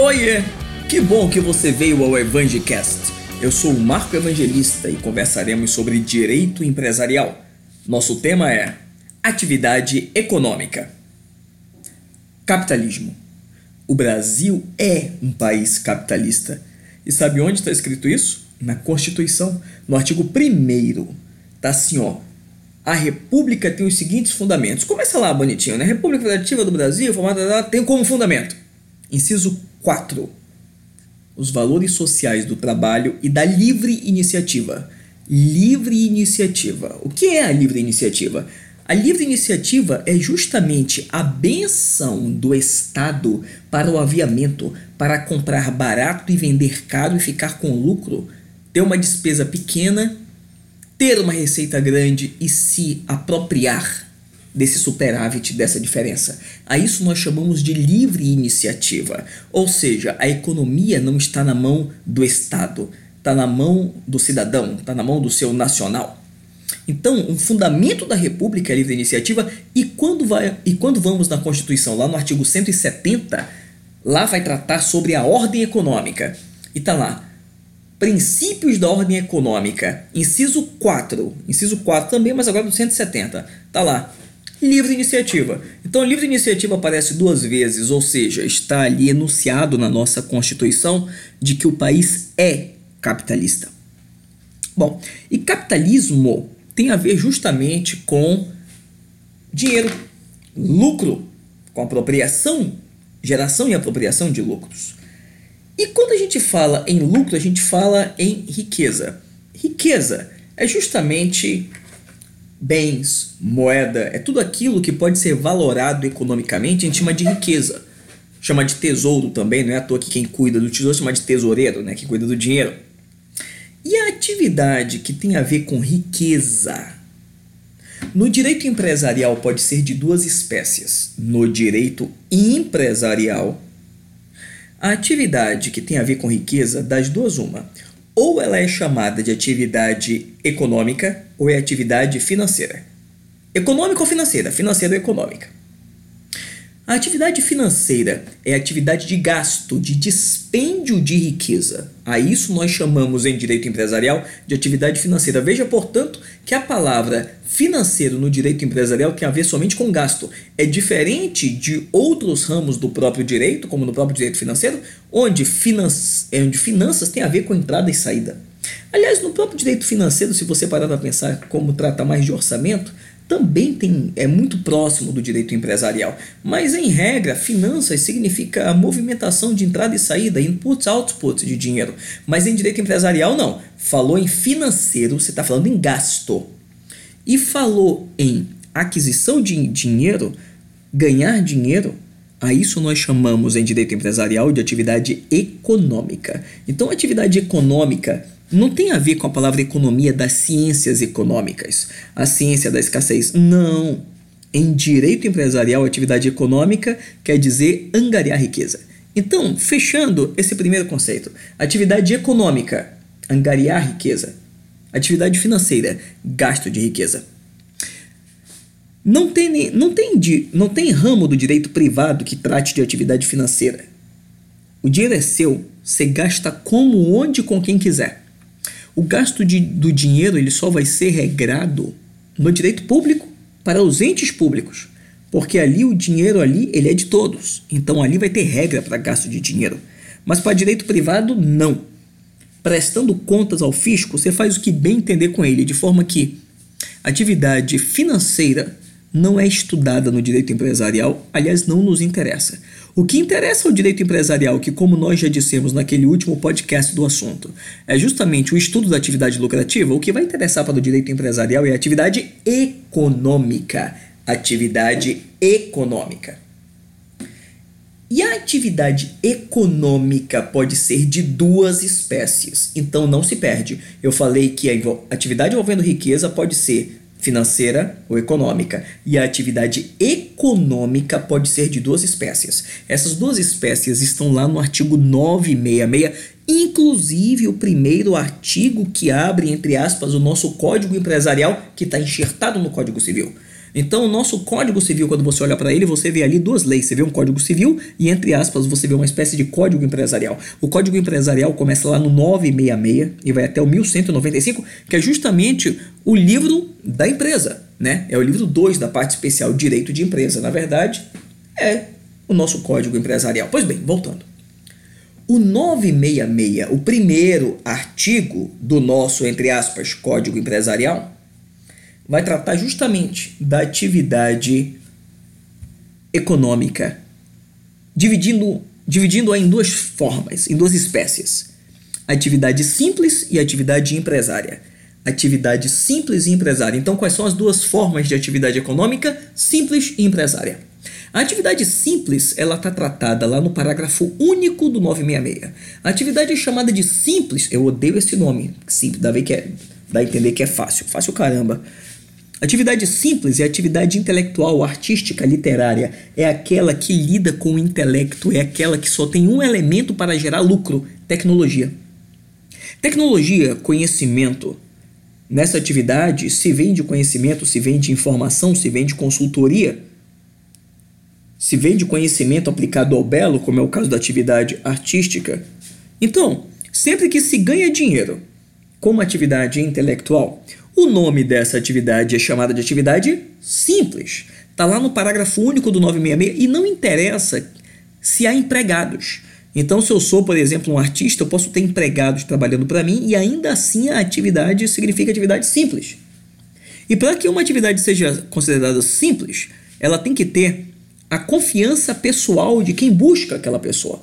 Oiê! Que bom que você veio ao Evangelcast. Eu sou o Marco Evangelista e conversaremos sobre direito empresarial. Nosso tema é atividade econômica. Capitalismo. O Brasil é um país capitalista. E sabe onde está escrito isso? Na Constituição, no artigo 1 Está assim, ó. A República tem os seguintes fundamentos. Começa lá bonitinho, né? República Federativa do Brasil, formada tem como fundamento. Inciso 4. Os valores sociais do trabalho e da livre iniciativa. Livre iniciativa. O que é a livre iniciativa? A livre iniciativa é justamente a benção do Estado para o aviamento, para comprar barato e vender caro e ficar com lucro, ter uma despesa pequena, ter uma receita grande e se apropriar desse superávit, dessa diferença. A isso nós chamamos de livre iniciativa. Ou seja, a economia não está na mão do Estado, está na mão do cidadão, está na mão do seu nacional. Então, um fundamento da República é a livre iniciativa, e quando, vai, e quando vamos na Constituição, lá no artigo 170, lá vai tratar sobre a ordem econômica. E tá lá, princípios da ordem econômica, inciso 4, inciso 4 também, mas agora do 170, tá lá, livre iniciativa. Então, livre iniciativa aparece duas vezes, ou seja, está ali enunciado na nossa Constituição de que o país é capitalista. Bom, e capitalismo tem a ver justamente com dinheiro, lucro, com apropriação, geração e apropriação de lucros. E quando a gente fala em lucro, a gente fala em riqueza. Riqueza é justamente bens, moeda, é tudo aquilo que pode ser valorado economicamente, a gente chama de riqueza. Chama de tesouro também, não é à toa que quem cuida do tesouro chama de tesoureiro, né, que cuida do dinheiro. E a atividade que tem a ver com riqueza? No direito empresarial pode ser de duas espécies. No direito empresarial, a atividade que tem a ver com riqueza, das duas uma. Ou ela é chamada de atividade econômica ou é atividade financeira. Econômica ou financeira? Financeira ou econômica. A atividade financeira é atividade de gasto, de dispêndio de riqueza. A isso nós chamamos em direito empresarial de atividade financeira. Veja, portanto, que a palavra financeiro no direito empresarial tem a ver somente com gasto. É diferente de outros ramos do próprio direito, como no próprio direito financeiro, onde, finan é onde finanças tem a ver com entrada e saída. Aliás, no próprio direito financeiro, se você parar para pensar como trata mais de orçamento, também tem, é muito próximo do direito empresarial. Mas, em regra, finanças significa a movimentação de entrada e saída, inputs, outputs de dinheiro. Mas em direito empresarial, não. Falou em financeiro, você está falando em gasto. E falou em aquisição de dinheiro, ganhar dinheiro, a isso nós chamamos em direito empresarial de atividade econômica. Então, atividade econômica não tem a ver com a palavra economia das ciências econômicas, a ciência da escassez. Não. Em direito empresarial, atividade econômica quer dizer angariar riqueza. Então, fechando esse primeiro conceito, atividade econômica, angariar riqueza. Atividade financeira, gasto de riqueza. Não tem, não, tem, não tem ramo do direito privado que trate de atividade financeira. O dinheiro é seu, você gasta como, onde, com quem quiser. O gasto de, do dinheiro ele só vai ser regrado no direito público para os entes públicos, porque ali o dinheiro ali ele é de todos. Então ali vai ter regra para gasto de dinheiro. Mas para direito privado não. Prestando contas ao fisco, você faz o que bem entender com ele, de forma que atividade financeira não é estudada no direito empresarial, aliás, não nos interessa. O que interessa ao direito empresarial, que, como nós já dissemos naquele último podcast do assunto, é justamente o estudo da atividade lucrativa, o que vai interessar para o direito empresarial é a atividade econômica. Atividade econômica. E a atividade econômica pode ser de duas espécies, então não se perde. Eu falei que a atividade envolvendo riqueza pode ser financeira ou econômica, e a atividade econômica pode ser de duas espécies. Essas duas espécies estão lá no artigo 966, inclusive o primeiro artigo que abre, entre aspas, o nosso Código Empresarial, que está enxertado no Código Civil. Então, o nosso Código Civil, quando você olha para ele, você vê ali duas leis. Você vê um Código Civil e, entre aspas, você vê uma espécie de Código Empresarial. O Código Empresarial começa lá no 966 e vai até o 1195, que é justamente o livro da empresa, né? É o livro 2 da parte especial Direito de Empresa. Na verdade, é o nosso Código Empresarial. Pois bem, voltando. O 966, o primeiro artigo do nosso, entre aspas, Código Empresarial, vai tratar justamente da atividade econômica, dividindo, dividindo-a em duas formas, em duas espécies: atividade simples e atividade empresária. Atividade simples e empresária. Então, quais são as duas formas de atividade econômica? Simples e empresária. A atividade simples, ela está tratada lá no parágrafo único do 966. A atividade chamada de simples, eu odeio esse nome, simples, dá, é, dá a entender que é fácil, fácil caramba. Atividade simples é atividade intelectual, artística, literária. É aquela que lida com o intelecto, é aquela que só tem um elemento para gerar lucro: tecnologia. Tecnologia, conhecimento. Nessa atividade se vende conhecimento, se vende informação, se vende consultoria, se vende conhecimento aplicado ao belo, como é o caso da atividade artística. Então, sempre que se ganha dinheiro com uma atividade intelectual, o nome dessa atividade é chamada de atividade simples. Está lá no parágrafo único do 966 e não interessa se há empregados. Então, se eu sou, por exemplo, um artista, eu posso ter empregados trabalhando para mim e ainda assim a atividade significa atividade simples. E para que uma atividade seja considerada simples, ela tem que ter a confiança pessoal de quem busca aquela pessoa.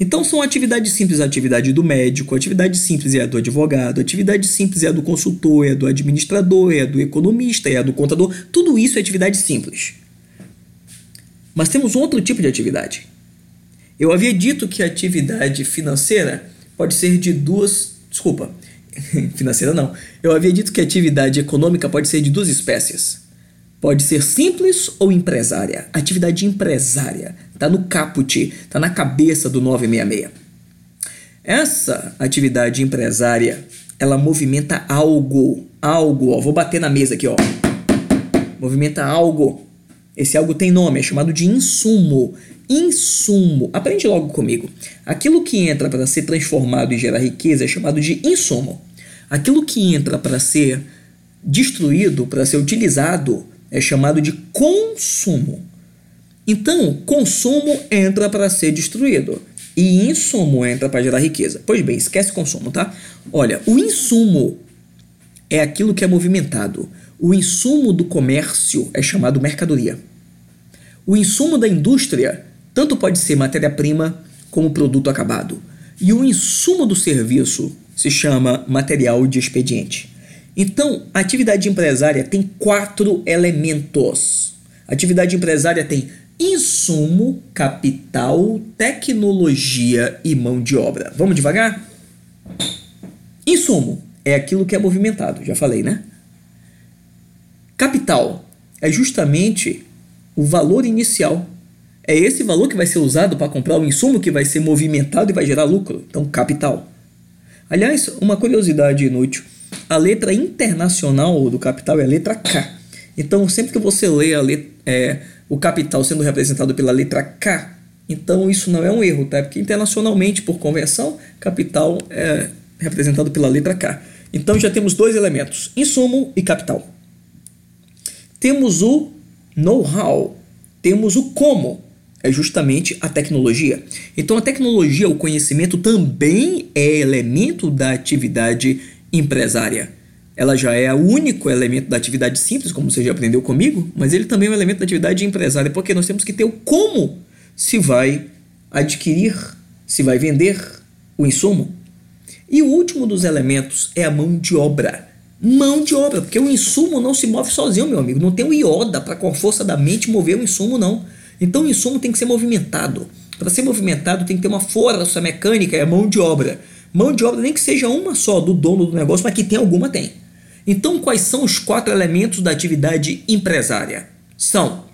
Então são atividades simples, a atividade do médico, atividade simples é a do advogado, atividade simples é a do consultor, é a do administrador, é a do economista, é a do contador. Tudo isso é atividade simples. Mas temos outro tipo de atividade. Eu havia dito que a atividade financeira pode ser de duas. Desculpa, financeira não. Eu havia dito que a atividade econômica pode ser de duas espécies. Pode ser simples ou empresária. Atividade empresária está no caput, está na cabeça do 966. Essa atividade empresária, ela movimenta algo, algo, ó, vou bater na mesa aqui, ó. Movimenta algo. Esse algo tem nome, é chamado de insumo. Insumo. Aprende logo comigo. Aquilo que entra para ser transformado e gerar riqueza é chamado de insumo. Aquilo que entra para ser destruído, para ser utilizado, é chamado de consumo. Então, consumo entra para ser destruído e insumo entra para gerar riqueza. Pois bem, esquece consumo, tá? Olha, o insumo é aquilo que é movimentado. O insumo do comércio é chamado mercadoria. O insumo da indústria tanto pode ser matéria-prima como produto acabado. E o insumo do serviço se chama material de expediente. Então, a atividade empresária tem quatro elementos. A atividade empresária tem insumo, capital, tecnologia e mão de obra. Vamos devagar? Insumo é aquilo que é movimentado, já falei, né? Capital é justamente o valor inicial. É esse valor que vai ser usado para comprar o insumo que vai ser movimentado e vai gerar lucro. Então, capital. Aliás, uma curiosidade inútil a letra internacional do capital é a letra K. Então, sempre que você lê a letra, é, o capital sendo representado pela letra K, então isso não é um erro, tá? Porque internacionalmente, por convenção, capital é representado pela letra K. Então já temos dois elementos: insumo e capital. Temos o know-how, temos o como, é justamente a tecnologia. Então a tecnologia, o conhecimento também é elemento da atividade empresária. Ela já é o único elemento da atividade simples, como você já aprendeu comigo, mas ele também é um elemento da atividade empresária, porque nós temos que ter o como se vai adquirir, se vai vender o insumo. E o último dos elementos é a mão de obra. Mão de obra, porque o insumo não se move sozinho, meu amigo. Não tem o ioda para com a força da mente mover o insumo, não. Então o insumo tem que ser movimentado. Para ser movimentado tem que ter uma força mecânica, é a mão de obra. Mão de obra, nem que seja uma só do dono do negócio, mas que tem alguma, tem. Então, quais são os quatro elementos da atividade empresária? São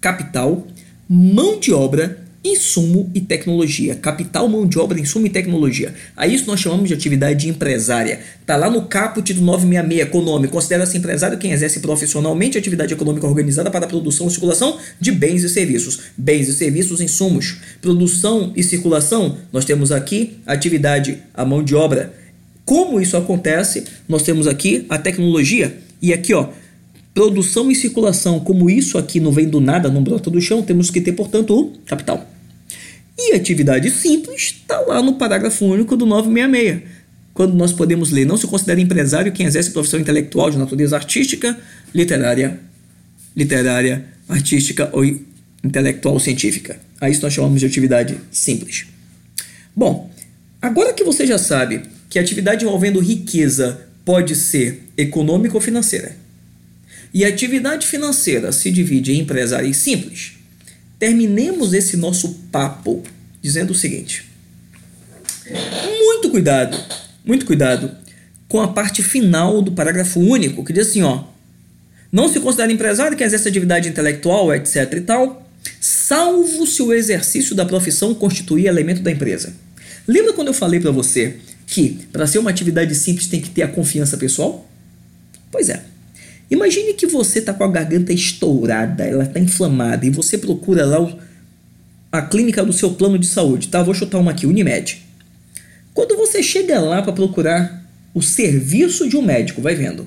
capital, mão de obra, insumo e tecnologia. Capital, mão de obra, insumo e tecnologia. A isso nós chamamos de atividade empresária. Está lá no caput do 966 econômico. Considera-se empresário quem exerce profissionalmente atividade econômica organizada para a produção e circulação de bens e serviços. Bens e serviços, insumos. Produção e circulação, nós temos aqui atividade, a mão de obra. Como isso acontece? Nós temos aqui a tecnologia. E aqui, ó, produção e circulação, como isso aqui não vem do nada, não brota do chão, temos que ter, portanto, o capital. E atividade simples está lá no parágrafo único do 966, quando nós podemos ler: não se considera empresário quem exerce profissão intelectual de natureza artística, literária, literária, artística ou intelectual científica. A isso nós chamamos de atividade simples. Bom, agora que você já sabe que a atividade envolvendo riqueza pode ser econômica ou financeira, e a atividade financeira se divide em empresária e simples, terminemos esse nosso papo dizendo o seguinte: muito cuidado, muito cuidado com a parte final do parágrafo único, que diz assim, ó: não se considera empresário que exerce atividade intelectual, etc e tal, salvo se o exercício da profissão constituir elemento da empresa. Lembra quando eu falei para você que para ser uma atividade simples tem que ter a confiança pessoal? Pois é. Imagine que você está com a garganta estourada, ela está inflamada e você procura lá o, a clínica do seu plano de saúde, tá? Vou chutar uma aqui, Unimed. Quando você chega lá para procurar o serviço de um médico, vai vendo.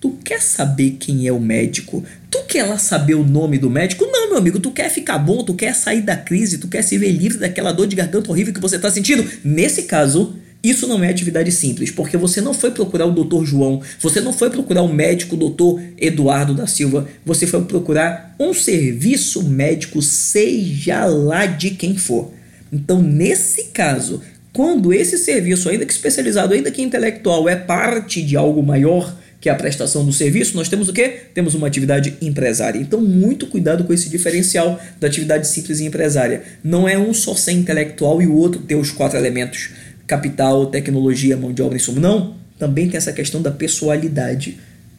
Tu quer saber quem é o médico? Tu quer lá saber o nome do médico? Não, meu amigo, tu quer ficar bom, tu quer sair da crise, tu quer se ver livre daquela dor de garganta horrível que você está sentindo. Nesse caso, isso não é atividade simples, porque você não foi procurar o doutor João, você não foi procurar o médico doutor Eduardo da Silva, você foi procurar um serviço médico, seja lá de quem for. Então, nesse caso, quando esse serviço, ainda que especializado, ainda que intelectual, é parte de algo maior, que a prestação do serviço, nós temos o quê? Temos uma atividade empresária. Então, muito cuidado com esse diferencial da atividade simples e empresária. Não é um só ser intelectual e o outro ter os quatro elementos capital, tecnologia, mão de obra, insumo. Não, também tem essa questão da pessoalidade.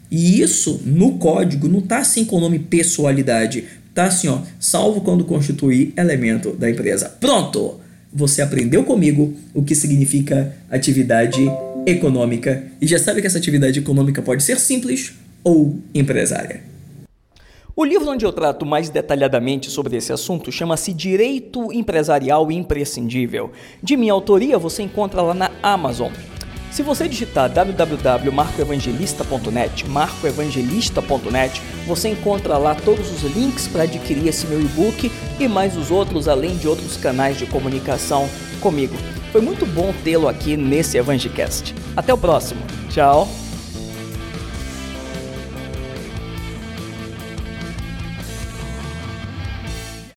E isso no código não está assim com o nome pessoalidade. Tá assim, ó, salvo quando constituir elemento da empresa. Pronto! Você aprendeu comigo o que significa atividade econômica e já sabe que essa atividade econômica pode ser simples ou empresária. O livro onde eu trato mais detalhadamente sobre esse assunto chama-se Direito Empresarial Imprescindível. De minha autoria, você encontra lá na Amazon. Se você digitar www.marcoevangelista.net, marcoevangelista.net, você encontra lá todos os links para adquirir esse meu e-book e mais os outros, além de outros canais de comunicação comigo. Foi muito bom tê-lo aqui nesse Evangelcast. Até o próximo. Tchau.